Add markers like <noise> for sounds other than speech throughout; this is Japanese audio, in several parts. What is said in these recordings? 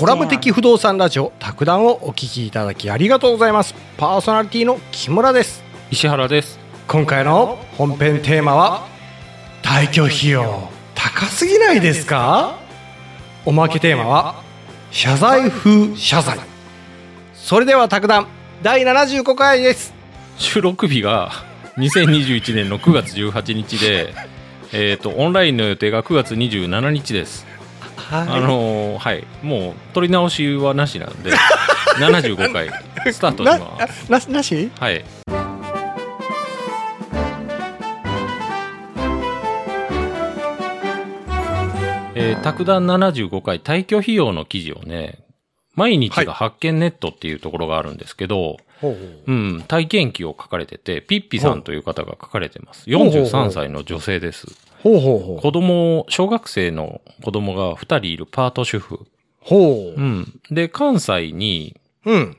コラム的不動産ラジオ卓談をお聞きいただきありがとうございます。パーソナリティの木村です。石原です。今回の本編テーマは退去費用高すぎないですか？おまけテーマは謝罪風謝罪。それでは卓談第75回です。収録日が2021年の9月18日でえっとオンラインの予定が9月27日です。はあのーはい。もう取り直しはなしなんで <laughs> 75回スタートしなます。ななし？はい。えー、卓談75回退去費用の記事をね、毎日が発見ネットっていうところがあるんですけど、ほうほう。うん、体験記を書かれてて、ピッピさんという方が書かれてます。ほうほうほう。43歳の女性です。ほうほうほう子供、小学生の子供が2人いるパート主婦。ほううん。で、関西にうん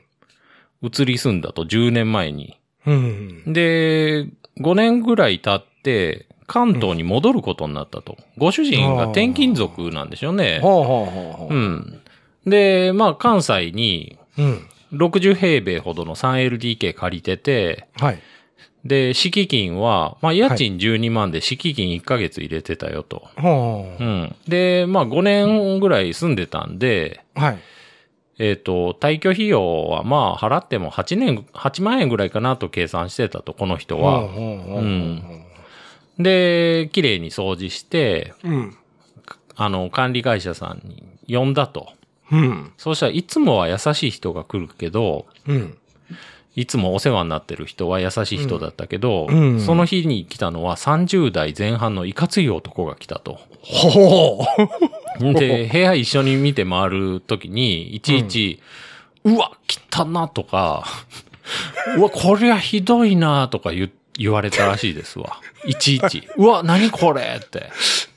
移り住んだと10年前に。うんで、5年ぐらい経って、関東に戻ることになったと。ご主人が転勤族なんでしょうね。ほうほうほうほう。うんで、まあ、関西にうん60平米ほどの 3LDK 借りてて、はいで、敷金は、まあ、家賃12万で敷金1ヶ月入れてたよと。ほううん。で、まあ、5年ぐらい住んでたんで、はいえっ、と、退去費用は、まあ、払っても8年、8万円ぐらいかなと計算してたと、この人は。うんで、綺麗に掃除して、うんあの、管理会社さんに呼んだと。うんそうしたらいつもは優しい人が来るけど、うんいつもお世話になってる人は優しい人だったけど、うんうんその日に来たのは30代前半のいかつい男が来たと。ほうで、部屋一緒に見て回るときに、いちいち、うわ、汚なとか、うわ、こりゃひどいなとか言言われたらしいですわ。いちいち。うわ、何これって。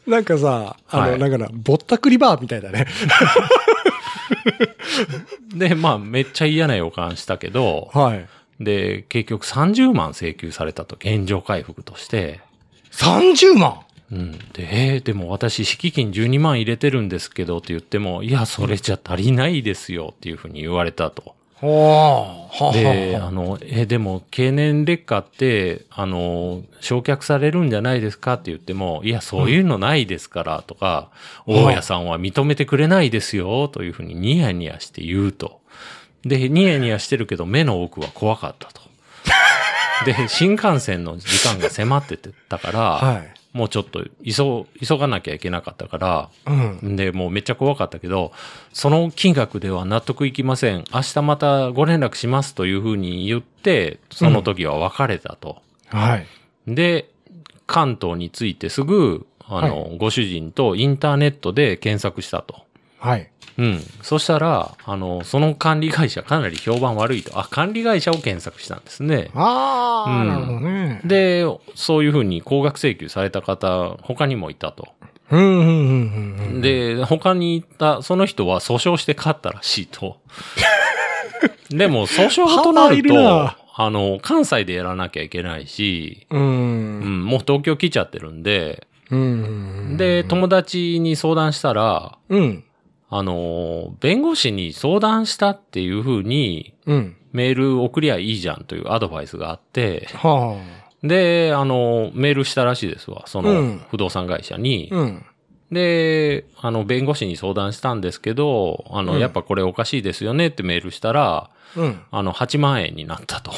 なんかさ、あの、はいなんかな、ぼったくりバーみたいだね。で、まあ、めっちゃ嫌な予感したけど、はい。で、結局30万請求されたと、現状回復として。30万？うん。で、えーでも私、敷金12万入れてるんですけどって言っても、いや、それじゃ足りないですよっていうふうに言われたと。ほう。で、あの、え、でも、経年劣化って、あの、焼却されるんじゃないですかって言っても、いや、そういうのないですから、とか、うん大家さんは認めてくれないですよ、というふうにニヤニヤして言うと。で、ニヤニヤしてるけど、目の奥は怖かったと。<laughs> で、新幹線の時間が迫ってたから、はい。もうちょっと急、急がなきゃいけなかったから、うん。で、もうめっちゃ怖かったけど、その金額では納得いきません。明日またご連絡しますというふうに言って、その時は別れたと。はい。で、関東についてすぐ、あの、ご主人とインターネットで検索したと。はい。うん。そしたら、あの、その管理会社かなり評判悪いと。あ、管理会社を検索したんですね。ああ、うんなるほどね。で、そういうふうに高額請求された方、他にもいたと。うん、うん、うん、うん。で、他にいた、その人は訴訟して勝ったらしいと。<laughs> でも、訴訟となるとあの、関西でやらなきゃいけないし、う。うんん、もう東京来ちゃってるんで、うん。で、友達に相談したら、うん。あの、弁護士に相談したっていうふうに、うん。メール送りゃいいじゃんというアドバイスがあって、はで、あの、メールしたらしいですわ、そうのん不動産会社に。あ。うん。で、あの、弁護士に相談したんですけど、あの、うんやっぱこれおかしいですよねってメールしたら、うん。あの、8万円になったと。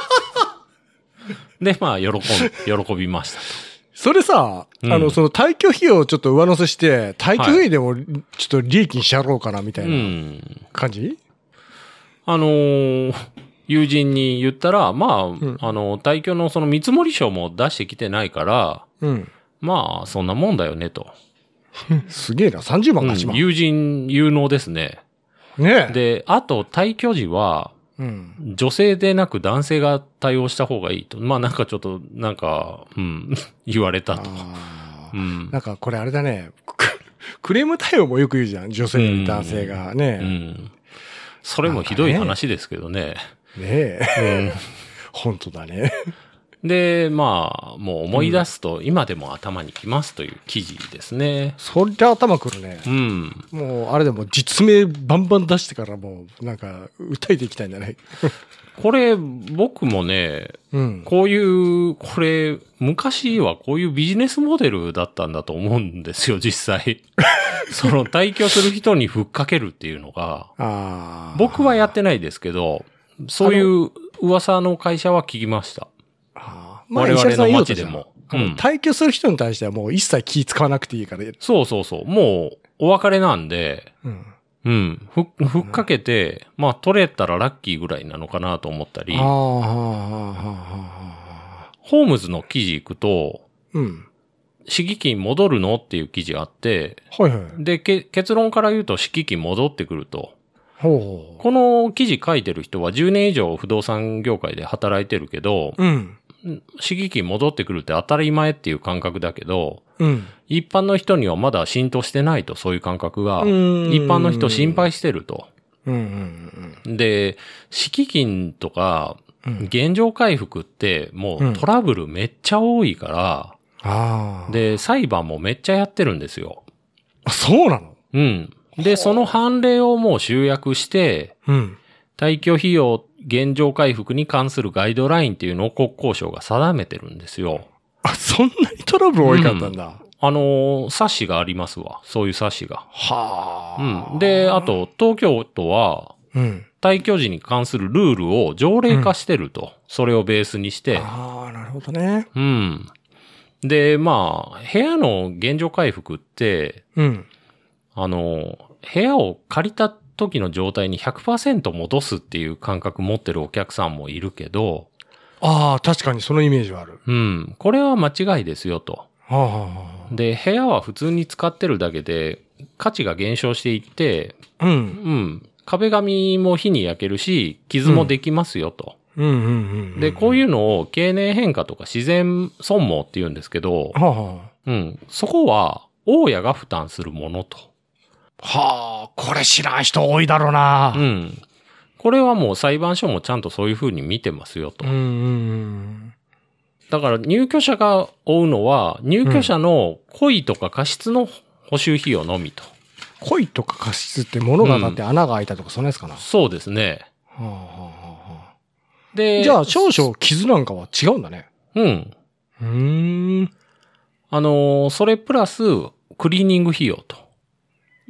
<laughs> で、まあ、喜ん、喜びましたと。それさ、うんあの、その退去費用をちょっと上乗せして、退去費でもちょっと利益にしやろうかな、みたう。いなん感じ？あのー友人に言ったら、まあ、んあの、退去のその見積書も出してきてないから、うん。まあ、そんなもんだよねと。<laughs> すげえな、30万うんかしまん。友人有能ですね。ねえ。で、あと、退去時は、うん。女性でなく男性が対応した方がいいと。まあなんかちょっと、なんか、うん、<laughs> 言われたと。うん。なんかこれあれだね。ククレーム対応もよく言うじゃん。女性、うん男性がうね。ん。それもひどい話ですけどね。ねえ。うん。<laughs> 本当だね。で、まあ、もう思い出すと、今でも頭にきますという記事ですね。そりゃ頭くるねう。ん。もう、あれでも実名バンバン出してからもう、なんか、訴えていきたいんだね。<laughs> これ、僕もね、うん。こういう、これ、昔はこういうビジネスモデルだったんだと思うんですよ、実際。<laughs> その、退去する人にふっかけるっていうのが、ああ。僕はやってないですけど、そういう噂の会社は聞きました。我々の街でもうん退去する人に対してはもう一切気使わなくていいから。そうそうそう。もう、お別れなんで、うん。うん。ふ、ふっかけて、まあ、取れたらラッキーぐらいなのかなと思ったりああ、、はあ、はあ、はあ、はあ。ホームズの記事行くと、うん。敷金戻るのっていう記事あって、はいはい。で、け結論から言うと敷金戻ってくると。ほうほこの記事書いてる人は10年以上不動産業界で働いてるけど、う。うん。敷金戻ってくるって当たり前っていう感覚だけど、うん。一般の人にはまだ浸透してないと、そういう感覚が。うん一般の人心配してると。うんうんで、敷金とか、うん。うん。現状回復ってもうんうトラブルめっちゃ多いから、ああ。で、裁判もめっちゃやってるんですよ。あ、そうなの？うん。で、その判例をもう集約して、うん。退去費用現状回復に関するガイドラインっていうのを国交省が定めてるんですよ。あ、そんなにトラブル多いかったんだ。あのー冊子がありますわ。そういう冊子が。はあ。うん。で、あ、と、東京都は、うん。退去時に関するルールを条例化してると。それをベースにして。ああ、なるほどね。うん。で、まあ、部屋の現状回復って、うん。あの、部屋を借りた時の状態に100%戻すっていう感覚持ってるお客さんもいるけど、ああ、確かにそのイメージはある。うん、これは間違いですよと。はあ、はあはで、部屋は普通に使ってるだけで価値が減少していって、あ、うん。うん、壁紙も火に焼けるし、傷もできますよと。うんうんうん。で、こういいうのを経年変化とか自然損耗って言うんですけどう。、はあ、はうん、そこは大家が負担するものと。あ。はあ、これ知らん人多いだろうな。うん。これはもう裁判所もちゃんとそういうふうに見てますよと。うんうんだから入居者が負うのは、入居者の故意とか過失の補修費用のみと。うん。恋とか過失って物が当たって穴が開いたとかそんなやつかな。はそうですね。あ、はあはあはで、あ、じゃあ少々傷なんかは違うんだね。うん。うーん。あのーそれプラス、クリーニング費用と。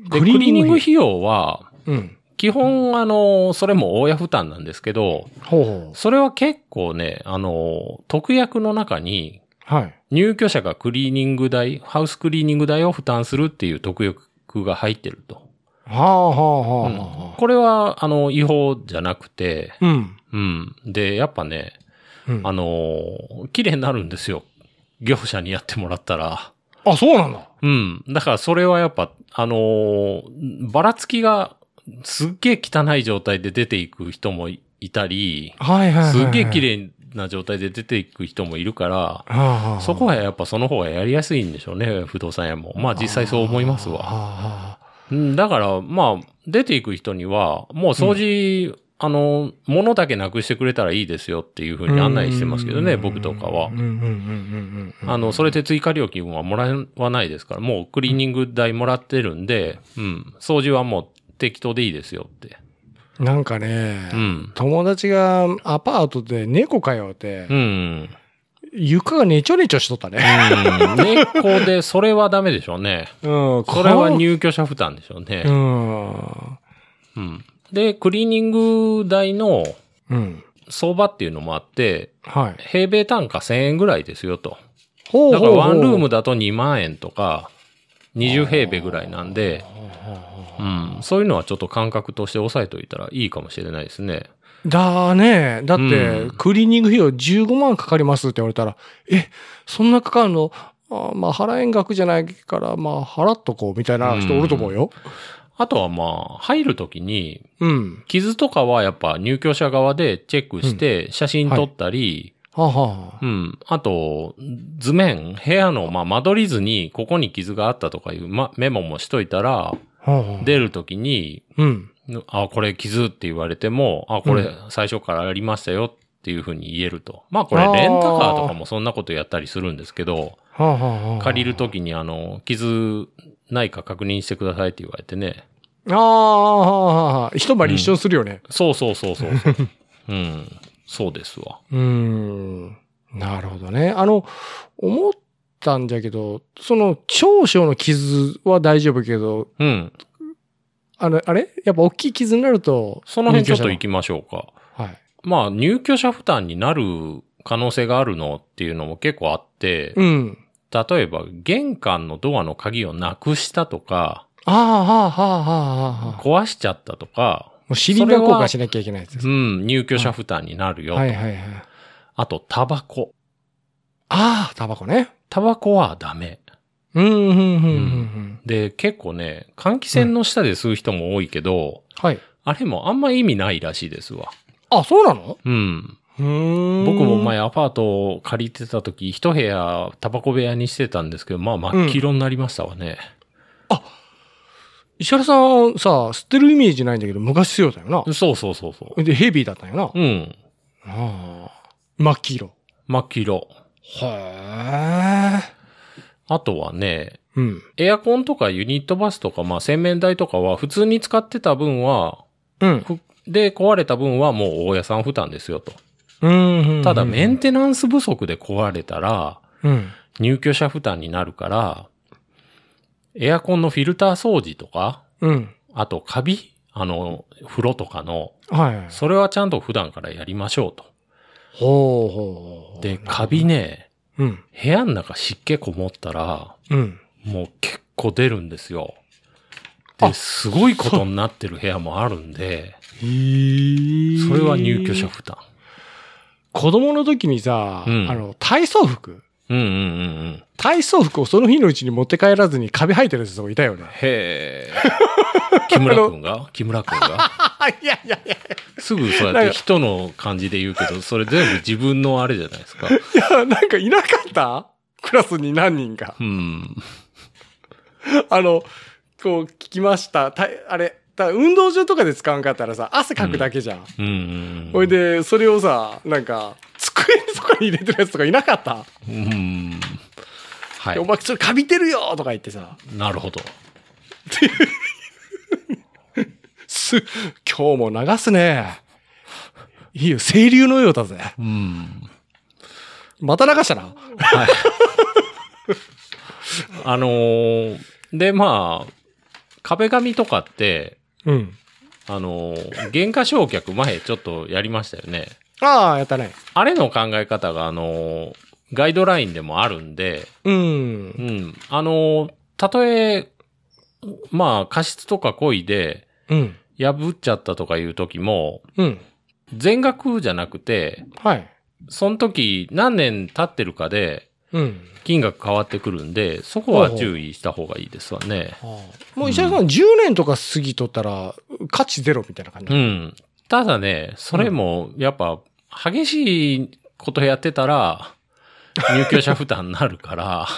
で、ククリーニング費用は、うん。基本、あのーそれも大家負担なんですけど、ほうほそれは結構ね、あのー特約の中に、う。はい。入居者がクリーニング代、ハウスクリーニング代を負担するっていう特約が入ってると。はあはあはあうんはあ。これは、あの、違法じゃなくて、うん。うん。で、やっぱね、うんあのー綺麗になるんですよ。業者にやってもらったら。あ、そうなんだ。うん。だからそれはやっぱ、あのーばらつきがすっげえ汚い状態で出ていく人もいいたり、はいはいはいはい。すっげえ綺麗。麗な状態で出ていく人もいるから、はあはあ、そこはやっぱその方がやりやすいんでしょうね、不動産屋も。まあ実際そう思いますわ。はあはうんだから、まあ、出ていく人には、もう掃除、あの、物だけなくしてくれたらいいですよっていうふうに案内してますけどね、僕とかは。あの、それで追加料金はもらわないですか？ら、もうクリーニング代もらってるんで、うん、掃除はもう適当でいいですよって。なんかね、うん。友達がアパートで猫飼ようて、うん。床がねちょねちょしとったね。うん。猫で、それはダメでしょうね。うん。それは入居者負担でしょうねう。ん。うん。で、クリーニング代のうん。相場っていうのもあって、はい。平米単価1000円ぐらいですよと。ほだからワンルームだ。だと2万円とか、20平米ぐらいなんで、うん、そういうのはちょっと感覚として押さえておいたらいいかもしれないですね。だね。だって、うんクリーニング費用15万かかりますって言われたら、え、そんなかかるの？あまあ、払えん額じゃないから、まあ、払っとこうみたいな人おると思うよ。あとはまあ、入るときに、うん。傷とかはやっぱ入居者側でチェックして写真撮ったり、はあ、はうん、あと、図面、部屋のまあ間取り図にここに傷があったとかいう、ま、メモもしといたら、あ、はあ、はあ。出るときに、うん。あ、これ傷って言われても、あ、これ最初からありましたよっっていうふうに言えると。まあこれレンタカーとかもそんなことやったりするんですけど、借りるときにあの、傷ないか確認してくださいって言われてね。ああ、一回り一緒にするよね。そうそうそうそうそう。うん。そうですわ。<laughs> うーん。なるほどね。あの、思ったんだけど、その、少々の傷は大丈夫けど、うん。あの、あれ？やっぱ大きい傷になると、その辺ちょっと行入きましょうか。はい。まあ入居者負担になる可能性があるのっていうのも結構あって、うん。例えば玄関のドアの鍵をなくしたとか、ああ、はあ、はあ、はあ、はあ。壊しちゃったとか、もうシリンダー交換しなきゃいけないやつです。うん、入居者負担になるよと。はいはいはい。あと、タバコ。ああ、タバコね。タバコはダメ。うん、うん、うん、うんうん。で、結構ね、換気扇の下で吸う人も多いけど、はい。あれもあんま意味ないらしいですわ。あ、そうなの？うん。僕も前アパートを借りてた時、一部屋タバコ部屋にしてたんですけど、まあ真っ黄色になりましたわね。石原さんさ、吸ってるイメージないんだけど、昔強だよな。そうそうそうそう。で、ヘビーだったんよな。うん。ああ。真っ黄色。真っ黄色。へえ。あとはね、うん。エアコンとかユニットバスとか、まあ洗面台とかは普通に使ってた分は、うん。ふで壊れた分はもう大家さん負担ですよと。うん。ただメンテナンス不足で壊れたら、うん。入居者負担になるから、エアコンのフィルター掃除とか、うん。あとカビあの、風呂とかの。それはちゃんと普段からやりましょうと。ほうほう。で、カビね、うん。部屋の中湿気こもったら、うん。もう結構出るんですよ。あで、すごいことになってる部屋もあるんで。それは入居者負担。子供の時にさ、うんあの、体操服うんうんうんうん。体操服をその日のうちに持って帰らずにカビ生えてる人がいたよね。へえ。<laughs> 木村くんが木村くんが？<laughs> いやいやいや。すぐそうやって人の感じで言うけど、それ全部自分のあれじゃないですか。<laughs> いや、なんかいなかった？クラスに何人か。うん。あの、こう聞きました。たあれ、だ運動場とかで使わんかったらさ、汗かくだけじゃん。うんうんほいで、それをさ、なんか、机とかに入れてるやつとかいなかった、うん。うん。はでおい。前それカビてるよとか言ってさ、なるほど。す、今日も流すね。いいよ、清流のようだぜ。うん。また流したな。はい。あのーで、まあ、壁紙とかって、うん。あのー原価償却前ちょっとやりましたよね。ああ、やったね。あれの考え方が、あのーガイドラインでもあるんで、うんう。ん。あのーたとえ、まあ、過失とか故意でうん。破っちゃったとかいう時も、うん。全額じゃなくて、はい。その時何年経ってるかでうん。金額変わってくるんで、そこは注意した方がいいですわね。もう石原さん、10年とか過ぎとったら、価値ゼロみたいな感じ。うん。ただね、それも、やっぱ、激しいことやってたら、<laughs> 入居者負担になるから、<laughs>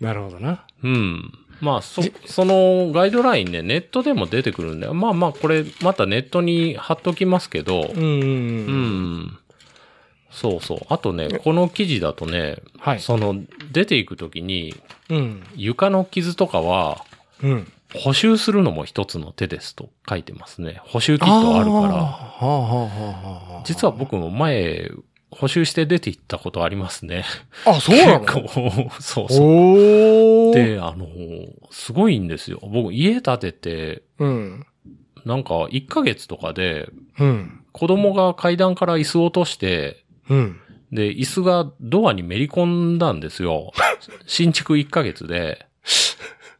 なるほどな。うん。まあ、そ、そのガイドラインね、ネットでも出てくるんで、まあまあ、これ、またネットに貼っときますけど、うん。うん。そうそう。あとね、この記事だとね、はい。その、出ていくときに、うん。床の傷とかは、うん。補修するのも一つの手ですと書いてますね。補修キットあるから。実は僕も前、補修して出て行ったことありますね。あ、そうなの？<laughs> 結構、そうそう。で、あの、すごいんですよ。僕、家建てて、うん。なんか、1ヶ月とかで、うん。子供が階段から椅子を落として、うん。で、椅子がドアにめり込んだんですよ。<laughs> 新築1ヶ月で。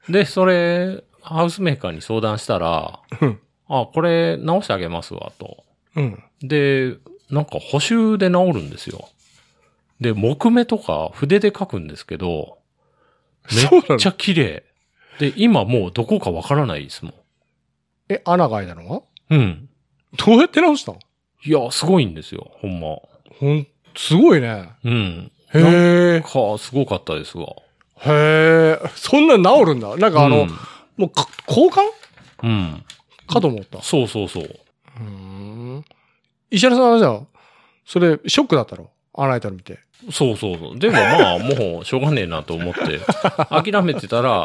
で、それ、ハウスメーカーに相談したら、うん。あ、これ直してあげますわ、と。うん。で、なんか補修で治るんですよ。で、木目とか筆で書くんですけど、めっちゃ綺麗。で、今もうどこかわからないですもん。え、穴が開いたのはうん。どうやって直したの？いや、すごいんですよ、ほんま。ほん、すごいね。うん。へえ。か、すごかったですわ。へえ。そんな治るんだ。なんかあの、うんもうか、交換？うん。かと思った。そうそうそう。うーん。石原さんはじゃあ、それ、ショックだったろ穴開いたの見て。そうそうそう。でもまあ、もうしょうがねえなと思って、<laughs> 諦めてたら、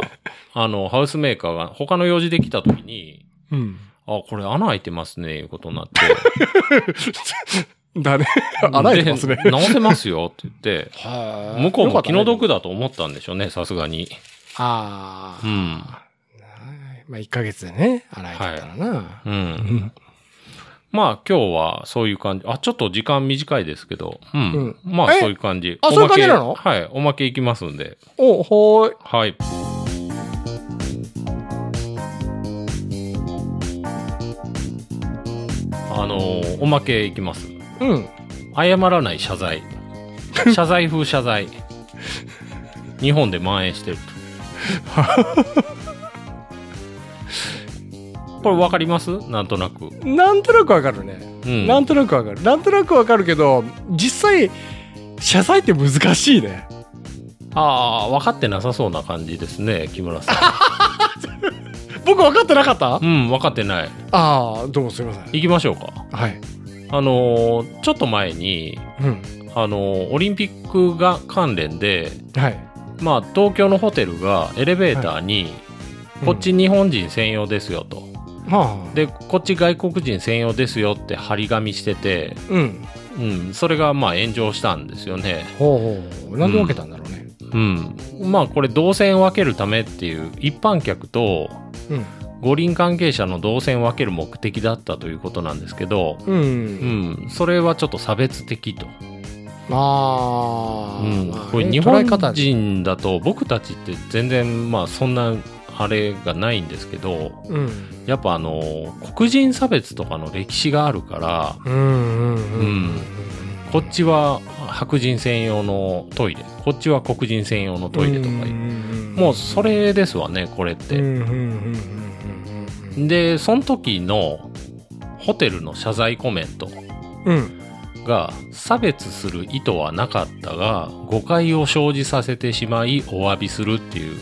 あの、ハウスメーカーが他の用事できた時に、うん。あ、これ穴開いてますね、いうことになって。<laughs> だね。穴開いてますね。で直せますよって言って、はい向こうも気の毒だ。だと思ったんでしょうね、さすがに。ああ。うん。まあ、1ヶ月でね、穴開いてたらな。う。うんん。まあ今日はそういう感じ。あ、ちょっと時間短いですけど。うん。うんまあえ？そういう感じ。あそういう感じなの？おまけはい。おまけいきますんで。お、ほーい。はい。あのーおまけいきます。うん。謝らない謝罪。<laughs> 謝罪風謝罪。日本で蔓延してると。<laughs> これわかります？なんとなく。なんとなくわかるね。うん。なんとなくわかる。なんとなくわかるけど、実際、謝罪って難しいね。ああ、分かってなさそうな感じですね、木村さ <laughs> 僕分かってなかった？ん。うん、分かってない。ああ、どうもすいません。行きましょうか。はい。あのーちょっと前に、うん。あのーオリンピックが関連で、はい。まあ、東京のホテルがエレベーターに、こっち日本人専用ですよと。はあ。で、こっち外国人専用ですよって張り紙してて、うん。うん、それがまあ炎上したんですよね。ほうほう。なんで分けたんだろうね。うん。まあこれ動線分けるためっていう一般客とうん。五輪関係者の動線を分ける目的だったということなんですけど、うん。うん、それはちょっと差別的と。ああ。うんこれ日本人だと僕たちって全然まあそんなあれがないんですけど、うん。やっぱあの、黒人差別とかの歴史があるから、うんうんうんうん。こっちは白人専用のトイレ、こっちは黒人専用のトイレとか、もうそれですわね、これって。うんうんうんうんうんで、その時のホテルの謝罪コメントうん。うん。が、差別する意図はなかったが、誤解を生じさせてしまいお詫びするっていう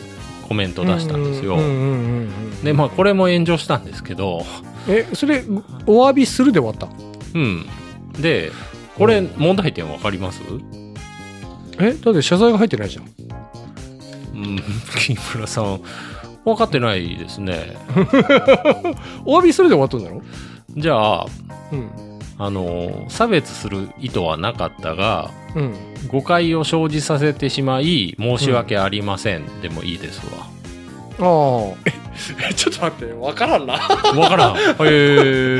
コメントを出したんですようん。うんうんうん。で、まあこれも炎上したんですけど、え、それ、お詫びするで終わった？うん。で、これ問題点わかります？えだって謝罪が入ってないじゃん。うん、<laughs> 木村さん、分かってないですね。<laughs> お詫びするで終わったんだろ？じゃあ、うん。あの、差別する意図はなかったが、うん。誤解を生じさせてしまい、申し訳ありません、でもいいですわ。ああ。え、<laughs> ちょっと待って、わからんな。わからん。<laughs> へえ。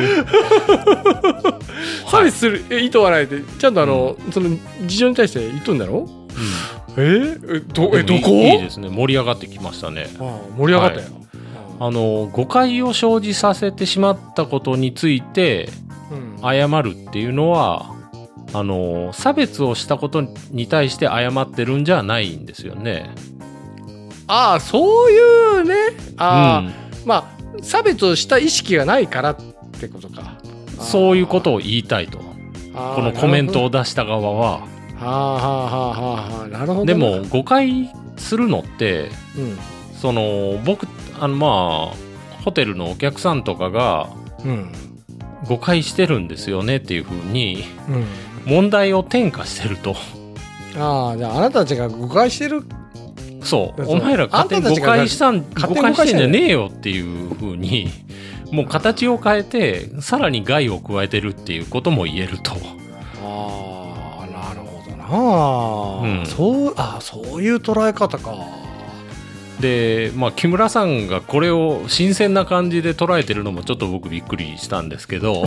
サービスする、え、意図はないって、ちゃんとあの、その、事情に対して言っとんだろ？え？え、ど、え、どこ？いいいいですね。盛り上がってきましたね。ああ盛り上がったよ。あの、誤解を生じさせてしまったことについて、うん謝るっていうのは、あの、差別をしたことに対して謝ってるんじゃないんですよね。ああ、そういうね。ああ、うんまあ、差別をした意識がないからってことか。そういうことを言いたいと。このコメントを出した側は。はあはあはあはあはあ、なるほどな。でも、誤解するのって、うん。その、僕、あの、まあ、ホテルのお客さんとかがうん。誤解してるんですよねっていうふうに、うん。問題を転嫁してると。ああ、じゃああなたたちが誤解してる。そう。お前ら勝手に誤解したん、誤解してんじゃねえよっていうふうに、もう形を変えて、さらに害を加えてるっていうことも言えると。ああ、な。うんそう、ああ、そういう捉え方か。で、まあ、木村さんがこれを新鮮な感じで捉えてるのもちょっと僕びっくりしたんですけど、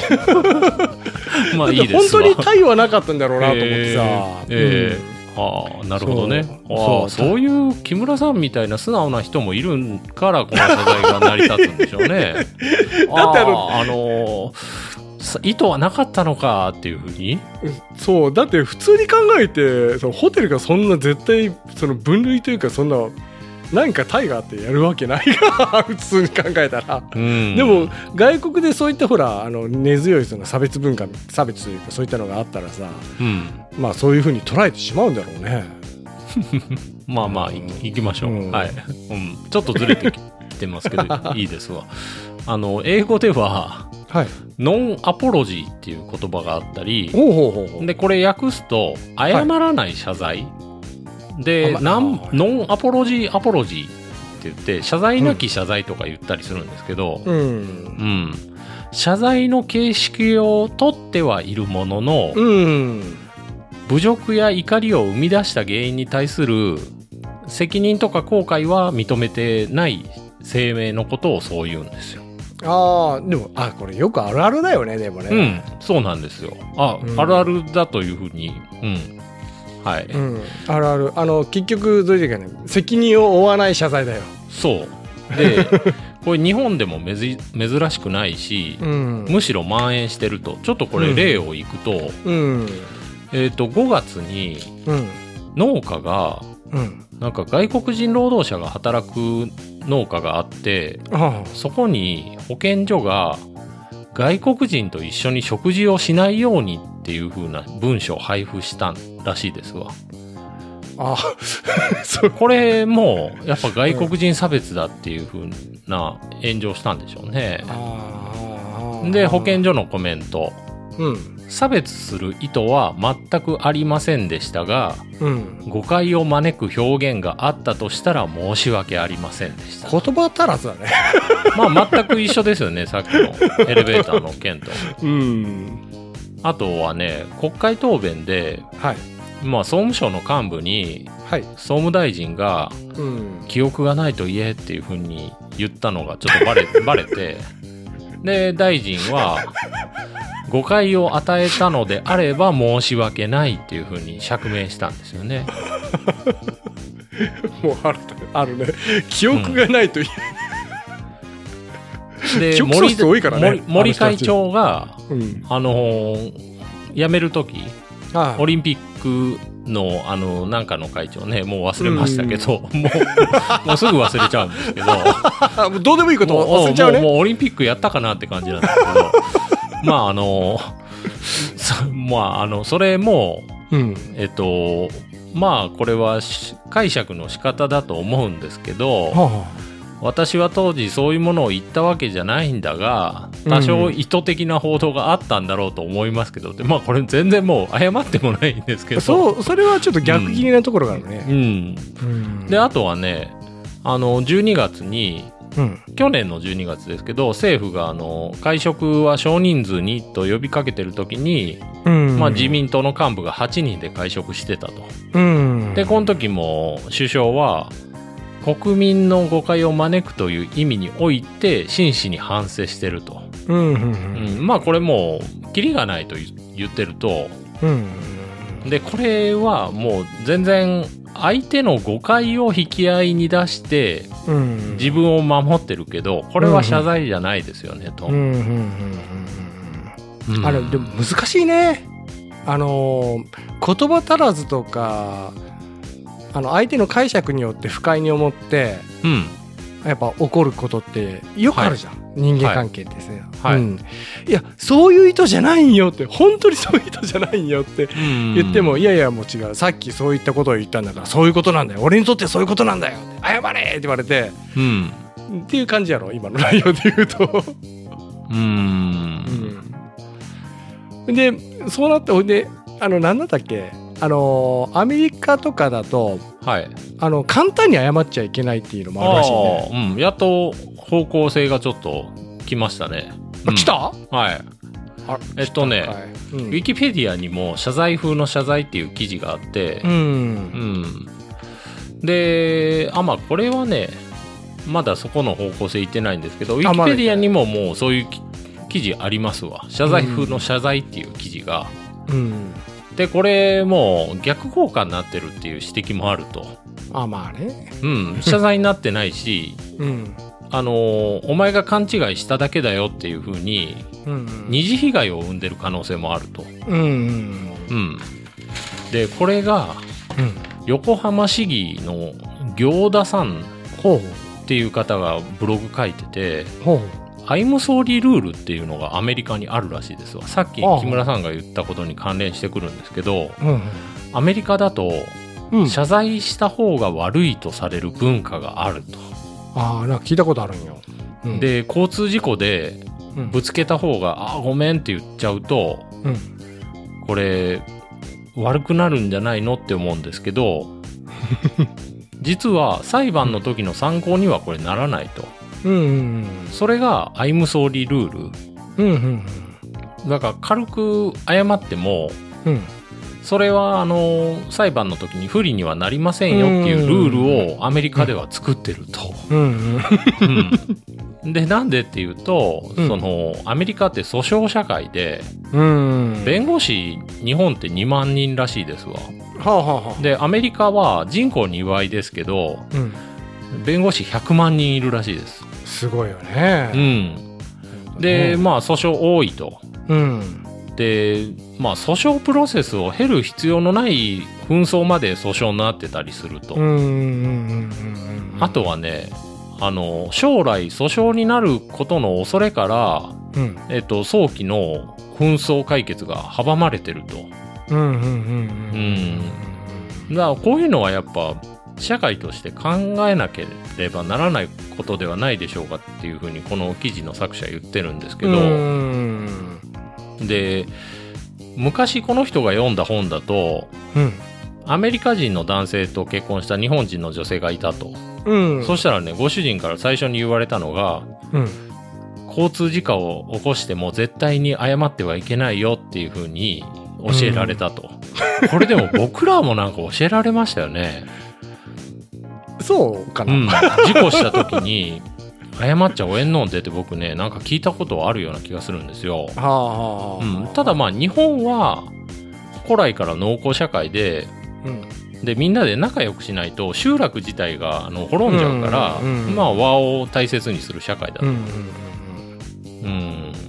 <laughs> まあいいですわ。本当に対はなかったんだろうなと思ってさ。えーえーああ、なるほどね。そうああ、そういう木村さんみたいな素直な人もいるから、この謝罪が成り立つんでしょうね。<laughs> だってあのあ、あのさ意図はなかったのかっていうふうに？そう、だって普通に考えて、そのホテルがそんな絶対、その分類というか、そんな、何か対があってやるわけないが、<laughs> 普通に考えたら。うんでも、外国でそういったほら、あの、根強いその差別文化、差別というか、そういったのがあったらさ、うん。まあそういうふうに捉えてしまうんだろうね。<laughs> まあまあ、い行きましょう。うんはい。うん。ちょっとずれてきてますけど、<laughs> いいですわ。あの、英語では、はい。ノンアポロジーっていう言葉があったり。で、これ訳すと、謝らない謝罪。で、あまなんあノンアポロジーアポロジーって言って、謝罪なき謝罪とか言ったりするんですけど、うん。うん。謝罪の形式をとってはいるものの、うん。侮辱や怒りを生み出した原因に対する責任とか後悔は認めてない声明のことをそう言うんですよ。ああ、でも、あ、これよくあるあるだよね、でもね。うん、そうなんですよ。あ、うんあるあるだというふうに、うん。はい。うん。あるある。あの、結局、どういうかね、責任を負わない謝罪だよ。そう。で、<laughs> これ日本でもめず珍しくないし、うん。むしろ蔓延してると。ちょっとこれ例をいくと、うん。えっ、と、5月にうん。農家が、うん。なんか外国人労働者が働く農家があって、あそこに保健所が外国人と一緒に食事をしないようにっていう風な文書を配布したらしいですわ。あ。<laughs> これもやっぱ外国人差別だっていう風な炎上したんでしょうね。ああ。で、保健所のコメント。うん。差別する意図は全くありませんでしたが、うん。誤解を招く表現があったとしたら申し訳ありませんでした。言葉足らずだね。<laughs> まあ全く一緒ですよね、さっきのエレベーターの件と。うん。あとはね、国会答弁で、はい。まあ総務省の幹部にはい。総務大臣がうん。記憶がないと言えっていうふうに言ったのがちょっとバレバレて、で、大臣は誤解を与えたのであれば申し訳ないっていうふうに釈明したんですよね。<laughs> もうあるあるね。記憶がないといで、記憶喪失多いからね森森会長が、うん。あのー辞めるとき、あオリンピックの、あの、なんかの会長ね、もう忘れましたけど、もう、もうすぐ忘れちゃうんですけど、<laughs> どうでもいいこと忘れちゃうね。もうオリンピックやったかなって感じなんですけど、<laughs> まあ、あの、そまあ、あの、それも、うん。えっと、まあ、これはし解釈の仕方だと思うんですけど、は私は当時そういうものを言ったわけじゃないんだが、多少意図的な報道があったんだろうと思いますけど、でまあこれ全然もう謝ってもないんですけあ、ど。そう、それはちょっと逆切りなところがあるうね。ん。うんで、あとはね、あの、12月に、うん。去年の12月ですけど、政府があの、会食は少人数にと呼びかけてる時に、うん。まあ自民党の幹部が8人で会食してたと。うん。で、この時も首相は、国民の誤解を招くという意味において真摯に反省してると。うん。うん。うん、まあこれもう、キリがないと言ってると、うん。で、これはもう全然相手の誤解を引き合いに出してうん。自分を守ってるけど、これは謝罪じゃないですよね、とうん。うん。うん。うんあれ、でも難しいね。あのー、言葉足らずとか、あの、相手の解釈によって不快に思って、うん。やっぱ起こることってよくあるじゃん、人間関係ってさ、はい。うん。いやそういう意図じゃないんよって本当にそういう意図じゃないんよって言っても、いやいやもう違う。さっきそういったことを言ったんだからそういうことなんだよ。俺にとってそういうことなんだよ。謝れって言われてうん。っていう感じやろ今の内容で言うと、うん。うん、でそうなってほんであの何だったっけ？あのアメリカとかだとはい。あの簡単に謝っちゃいけないっていうのもあるらしいねうん。やっと方向性がちょっと来ましたね。うんあ来た？はい。あえっとねはいうんウィキペディアにも謝罪風の謝罪っていう記事があってう、んうん。で、あ、まあ、これはね、まだそこの方向性いってないんですけど、ウィキペディアにももうそういうき記事ありますわ。謝罪風の謝罪っていう記事が。うんで、これもう逆効果になってるっていう指摘もあると。あまあねうん。謝罪になってないし、<laughs> うんあのーお前が勘違いしただけだよっていう風に、うん二次被害を生んでる可能性もあると。うんうんうん。で、これが、うん横浜市議の行田さんっていう方がブログ書いてて、ほうアイムソーリールールっていうのがアメリカにあるらしいですわ。さっき木村さんが言ったことに関連してくるんですけど、うんアメリカだとうん謝罪した方が悪いとされる文化があると。ああなんか聞いたことあるんよ、うん、で交通事故でうん。ぶつけた方が「あーごめん」って言っちゃうとうん。これ悪くなるんじゃないのって思うんですけど <laughs> 実は裁判の時の参考にはこれならないとうんうんそれが「アイムソーリールール。うんうん」だから軽く謝ってもうんそれはあの裁判の時に不利にはなりませんよっていうルールをアメリカでは作ってると。でなん。でっていうと、うん。そのアメリカって訴訟社会で弁護士日本って2万人らしいですわ。はあでアメリカは人口2倍ですけど弁護士100万人いるらしいです。すごいようねん、で、うん。まあ訴訟多いと。うん。でまあ訴訟プロセスを経る必要のない紛争まで訴訟になってたりすると。うんうんうんうんうんあとはねあの将来訴訟になることの恐れから、うん。えっと、早期の紛争解決が阻まれてると。うんうんうん。うん。だからこういうのはやっぱ社会として考えなければならないことではないでしょうかっていうふうにこの記事の作者は言ってるんですけど、うん。で昔この人が読んだ本だとうん。アメリカ人の男性と結婚した日本人の女性がいたと、うん。そしたらねご主人から最初に言われたのがうん。交通事故を起こしても絶対に謝ってはいけないよっていうふうに教えられたと、これでも僕らもなんか教えられましたよねそうかな、うん、事故した時に謝っちゃおえんのんでって僕ねなんか聞いたことあるような気がするんですよ、はあはあ、うん、ただまあ日本は古来から農耕社会でうん。でみんなで仲良くしないと集落自体があの滅んじゃうから、うんうんまあ和を大切にする社会だうんうんうんうん。うん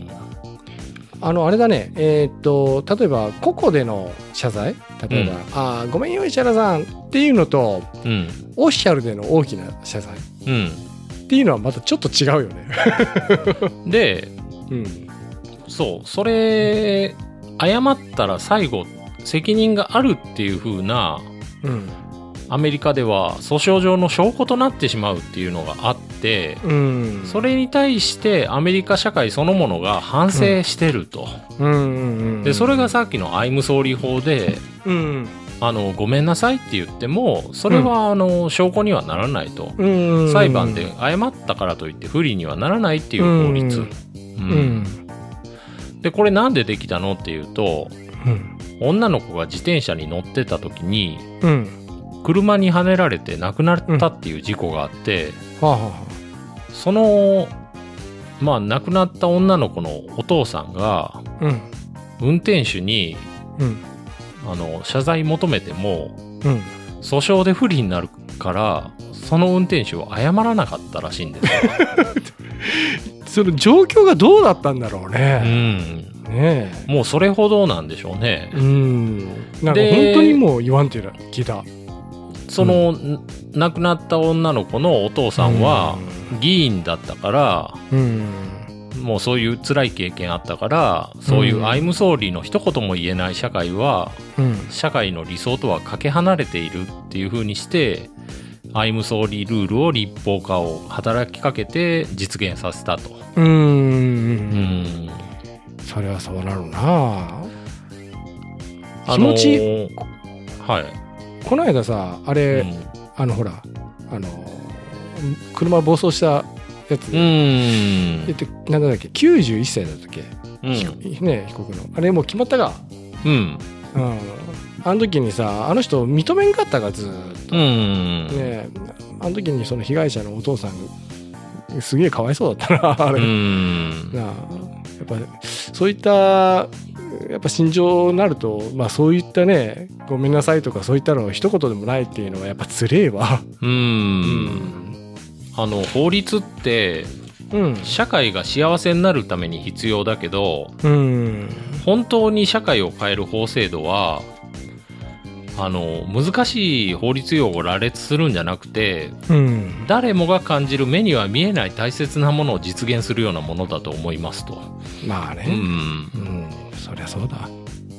あのあれだね。えーっと例えば個々での謝罪？例えば、うん。あーごめんよ石原さんっていうのとうん。オフィシャルでの大きな謝罪。うん。っていうのはまたちょっと違うよね。<laughs> でうん。そう。それ謝ったら最後責任があるっていう風なうんアメリカでは訴訟上の証拠となってしまうっていうのがあって、うん。それに対してアメリカ社会そのものが反省してると。で、それがさっきのアイムソーリー法で、うん。あの、ごめんなさいって言っても、それはあの、証拠にはならないと。うん。裁判で謝ったからといって不利にはならないっていう法律。で、これなんでできたのっていうと、うん。女の子が自転車に乗ってた時に、うん車にはねられて亡くなったっていう事故があって、はあはあはその、まあ、亡くなった女の子のお父さんが、あうん。運転手に、うん。あの、謝罪求めても、うん。訴訟で不利になるから、その運転手を謝らなかったらしいんですよ。<laughs> その状況がどうだったんだろううね、ん。ねもうそれほどなんでしょうね。え。うん。なんかで本当にもう言わんっていうの聞いたその、ん亡くなった女の子のお父さんは、議員だったから、うん。もうそういう辛い経験あったから、そういううん。アイムソーリーの一言も言えない社会は、うん。社会の理想とはかけ離れているっていう風にして、アイムソーリールールを立法化を働きかけて実現させたと。うん。それはそうなるな。あ気持ち？のーはい。この間さあれ、うんあのほらあの車暴走したやつ、うえっん。となんだっけ91歳だったっけ、うん。ね被告のあれもう決まったがうん。うんあの時にさあの人認めんかったがずーっと、うん。ねあの時にその被害者のお父さんがすげえかわいそうだったなあれ、うん。なあやっぱそういったやっぱ心情になるとまあそういったねごめんなさいとかそういったの一言でもないっていうのはやっぱつれえわうん。あの、法律って、うん。社会が幸せになるために必要だけど、うん。本当に社会を変える法制度は、あの、難しい法律用語を羅列するんじゃなくて、うん誰もが感じる目には見えない大切なものを実現するようなものだと思いますと。まあねうん。うん、そりゃそうだ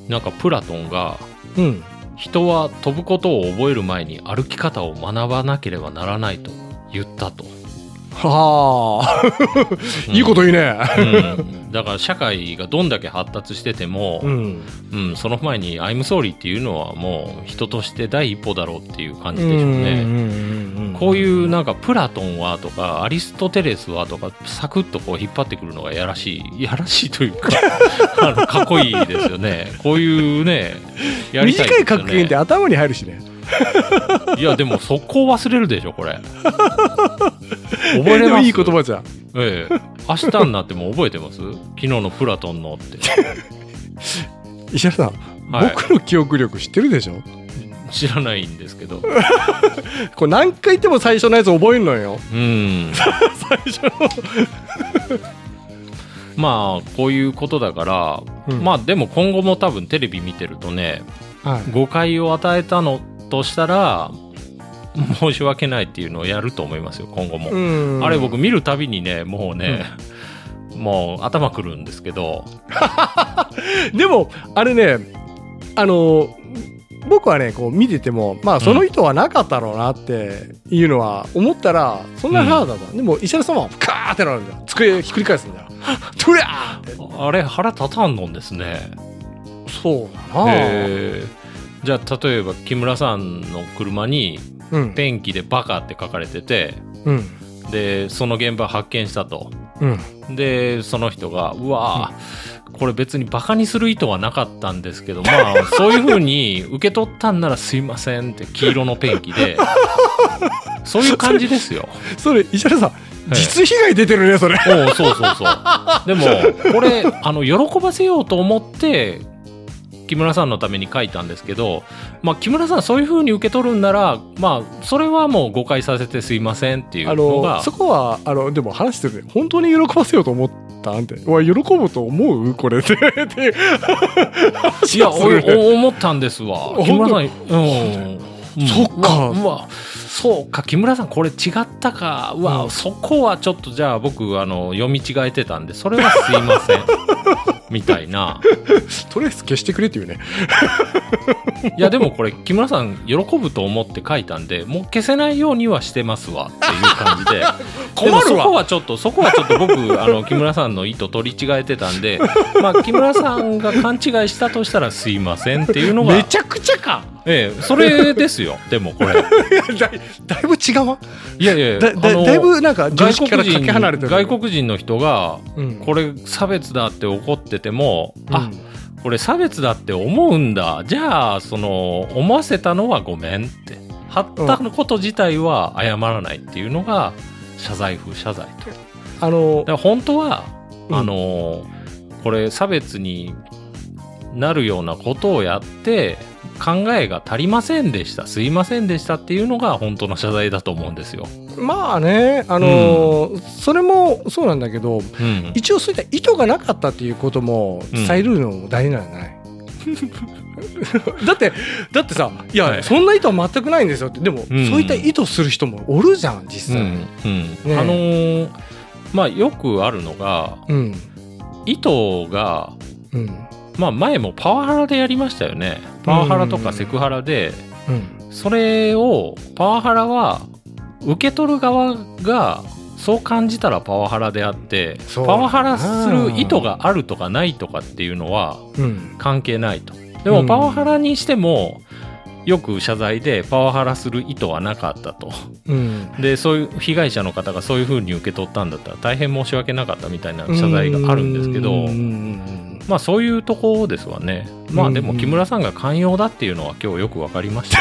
なんかプラトンが、うん人は飛ぶことを覚える前に歩き方を学ばなければならないと言ったと。はあ。いいこと言うねうん、だから社会がどんだけ発達してても、うん。うん、その前に「I'm sorry」っていうのはもう人として第一歩だろうっていう感じでしょうね。こういうなんかプラトンはとかアリストテレスはとかサクッとこう引っ張ってくるのがやらしい <laughs> やらしいというか <laughs> あのかっこいいですよね。こういうねやりたい短い格言ってね頭に入るしねいやでも速攻忘れるでしょこれ。<laughs> 覚ええれます？いい言葉じゃん。ええ。明日になっても覚えてます？昨日のプラトンのって。<laughs> 石原さん、はい。僕の記憶力知ってるでしょ？知らないんですけど。<laughs> これ何回言っても最初のやつ覚えるのよ。うん。最初の。まあこういうことだから、うん。まあでも今後も多分テレビ見てるとねはい。誤解を与えたのとしたら申し訳ないっていうのをやると思いますよ今後も、うん。あれ僕見るたびにねもうね、もう頭くるんですけど。<laughs> でもあれねあの僕はねこう見ててもまあその意図はなかったろうなっていうのは思ったらそんなハードだ、でも石原さんはカーってなるんだよ。机ひっくり返すんだよ。<laughs> トゥラーって。あれ腹立たんのんですね。そうだなじゃあ例えば木村さんの車にうん。ペンキで「バカ」って書かれててうん。でその現場発見したと。うん。でその人が「うわーこれ別にバカにする意図はなかったんですけどまあ <laughs> そういうふうに受け取ったんならすいません」って黄色のペンキで <laughs> そういう感じですよ。それ石原さんえ実被害出てるねそれ。おうそうそうそう。でもこれあの喜ばせようと思って木村さんのために書いたんですけど、まあ、木村さんそういうふうに受け取るんならまあそれはもう誤解させてすいませんっていうあのが。のそこはあのでも話してるね本当に喜ばせようと思ったんっておい喜ぶと思うこれってっていう。話 <laughs> いやお <laughs> 思ったんですわ。あ木村さん、うん。うん。そっか。うわうわそうか木村さんこれ違ったか。うわ、うん。そこはちょっとじゃあ僕あの読み違えてたんでそれはすいません <laughs> みたいな。<laughs> とりあえず消してくれっていうね。いやでもこれ木村さん喜ぶと思って書いたんでもう消せないようにはしてますわっていう感じで。<laughs> でもそこはちょっとそこはちょっと僕あの木村さんの意図取り違えてたんで <laughs> まあ木村さんが勘違いしたとしたらすいませんっていうのがめちゃくちゃか。ええそれですよ。でもこれ。いやだいだいぶ違うわ？いやいやだだだいぶなんか常外国人外国人の人がうん。これ差別だって怒ってても、あうん。これ差別だって思うんだ。じゃあその思わせたのはごめんって。貼ったこと自体は謝らないっていうのが謝罪風謝罪と。だあの本当は、うん。あのこれ差別になるようなことをやって考えが足りませんでしたすいませんでしたっていうのが本当の謝罪だと思うんですよ。まあねあのそれもそうなんだけどうん、一応そういった意図がなかったっていうことも伝えるのも大事なんじゃない、<laughs> だってだってさいや、はい。そんな意図は全くないんですよって。でも、うん。そういった意図する人もおるじゃん実際、うんうん。ねあのーまあよくあるのがうん。意図がうんまあ前もパワハラでやりましたよね。パワハラとかセクハラで。うん。それをパワハラは受け取る側がそう感じたらパワハラであってパワハラする意図があるとかないとかっていうのはうん。関係ないと。でうんもパワハラにしてもよく謝罪でパワハラする意図はなかったと。うん。でそういう被害者の方がそういうふうに受け取ったんだったら大変申し訳なかったみたいな謝罪があるんですけどまあそういうとこですわね。まあでも木村さんが寛容だっていうのは今日よく分かりました。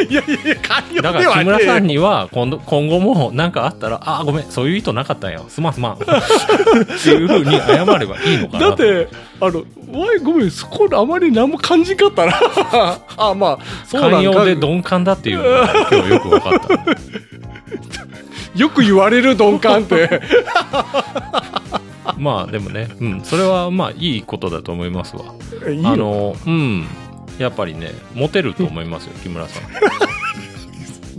う <laughs> んいやいやいや寛容でだはねから木村さんには今度今後も何かあったら「ああごめんそういう意図なかったんやすまんすまん」っていうふうに謝ればいいのかなだってあのおいごめんそこあまり何も感じんかったな。<laughs> あまあ寛容で鈍感だっていうのが今日よく分かった。<laughs> よく言われる鈍感って <laughs> まあでもね、うん、それはまあいいことだと思いますわ。いいの？あのうん。やっぱりねモテると思いますよ木村さん。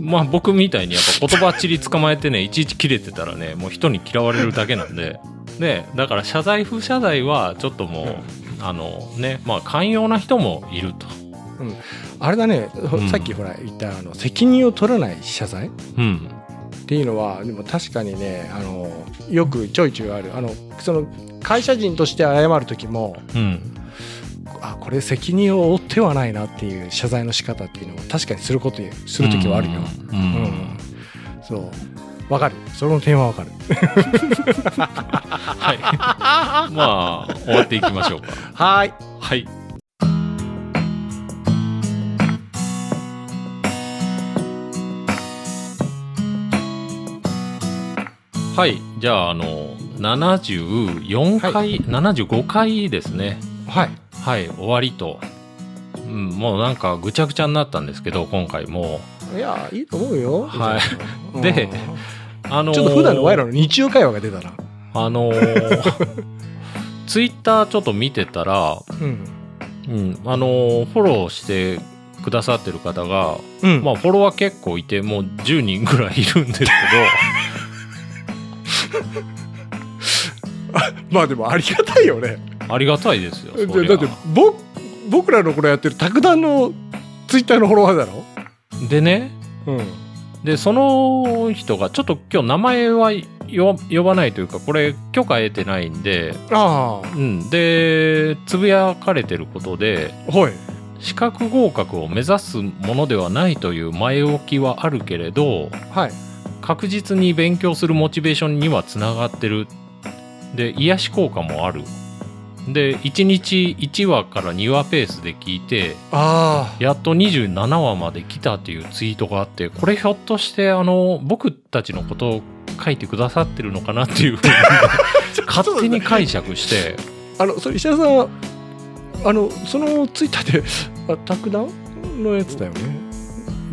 <laughs> まあ僕みたいにやっぱ言葉っちり捕まえてねいちいち切れてたらねもう人に嫌われるだけなんで。でだから謝罪不謝罪はちょっともう、あのねまあ寛容な人もいると。あれだね、ん。さっきほら言ったあの責任を取らない謝罪？うんっていうのはでも確かにねあのよくちょいちょいあるあのその会社人として謝る時もうん。あこれ責任を負ってはないなっていう謝罪の仕方っていうのを確かにすることする時はあるよ。うん。ううんんそうわかるその点はわかる。<laughs> はい。まあ、終わっていきましょうか。は <laughs> いはい。はい。じゃあ、あの、74回、75回ですね。はいはい、終わりと。うん、もうなんかぐちゃぐちゃになったんですけど、今回も。いやいいと思うよ。はいうんであのーちょっと普段の我らの日常会話が出たな。あのー <laughs> ツイッターちょっと見てたら、うんうん、あのーフォローしてくださってる方が、うんまあフォロワー結構いて、もう10人ぐらいいるんですけ <laughs> まあでもありがたいよね。ど、ありがたいですよ。そりゃでだってぼ僕らのこれやってる卓談のツイッターのフォロワーだろ？でね、うん。で、その人が、ちょっと今日名前はよ呼ばないというか、これ許可得てないんで、あうん、で、つぶやかれてることで、あはい。資格合格を目指すものではないという前置きはあるけれどはい。確実に勉強するモチベーションにはつながってるで癒し効果もあるで1日1話から2話ペースで聞いてあやっと27話まで来たっていうツイートがあってこれひょっとしてあの僕たちのことを書いてくださってるのかなっていうふうに <laughs> 勝手に解釈してあ。あのそれ石田さんはあのそのツイッターであ卓談のやつだよね。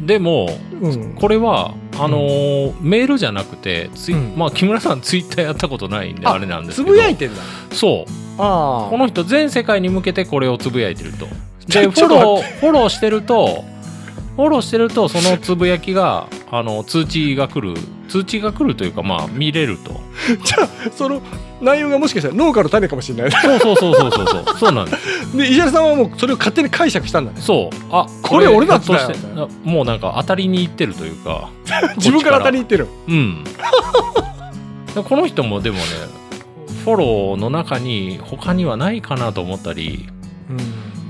でもうん。これはあのーメールじゃなくてツイ、うん。まあ木村さんツイッターやったことないんであれなんですつけど。ぶやいてんだ。そう。ああ。この人全世界に向けてこれをつぶやいてると。でフォローフォローしてるとフォローしてるとそのつぶやきがあの通知が来る通知が来るというかまあ見れると。<laughs> じゃあその内容がもしかしたら農家の種かもしれない。そうそうそうそうそうそう。そうなんです。<laughs> で石田さんはもうそれを勝手に解釈したんだね。そう。あこれ俺だったよ。もうなんか当たりにいってるというか。<laughs> 自分から当たりにいってる。うん。でこの人もでもね、フォローの中に他にはないかなと思ったり、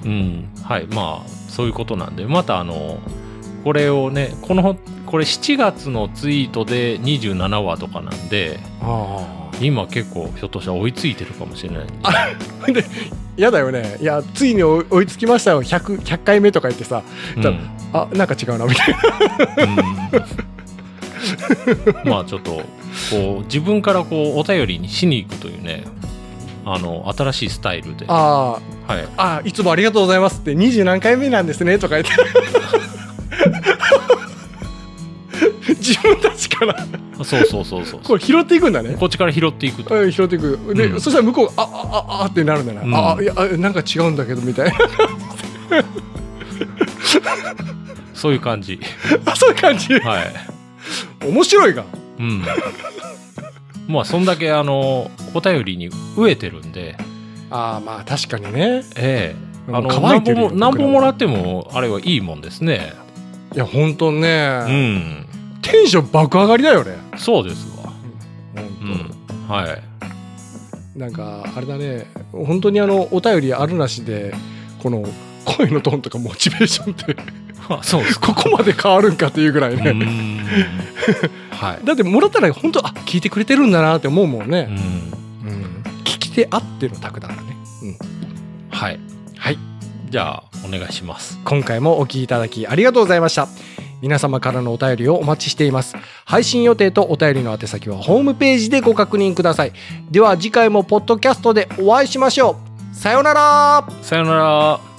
うん。うん、はい、まあ、そういうことなんで、またあの、これをね、この、これ7月のツイートで27話とかなんで、あ今結構ひょっとしたら追いついてるかもしれない。あ。で嫌だよね。いやついに追いつきましたよ。100, 100回目とか言ってさ。うん。だあなんか違うなみたいな。うん。まあちょっとこう自分からこうお便りにしに行くというね。あの新しいスタイルで、はあい、ああいつもありがとうございますって。20何回目なんですねとか言って。<laughs> 自分たちからそうそうそうそう。これ拾っていくんだね。こっちから拾っていくと。うん拾っていく。で、うん。そしたら向こうがああああってなるんだな、うん。ああいやあなんか違うんだけどみたいな。そういう感じ。<laughs> あそういう感じ？はい。面白いがうん。まあそんだけあのお便りに飢えてるんで。ああまあ確かにね。ええ。あの何本もらは本もらってもあれはいいもんですね。いや本当うね、んテンション爆上がりだよね。そうですわ。本うん。はい。当なんかあれだね。本当にあのお便りあるなしでこの声のトーンとかモチベーションって <laughs> あそうですか。ここまで変わるんかっていうぐらいうね、ん。はい。<laughs> だってもらったら本当あ聞いてくれてるんだなって思うもんね、うん。うん。聞き手あっての卓談だね、うん、はい。はい。じゃあお願いします。今回もお聞きいただきありがとうございました皆様からのお便りをお待ちしています。配信予定とお便りの宛先はホームページでご確認ください。では次回もポッドキャストでお会いしましょう。さようなら。さよなら。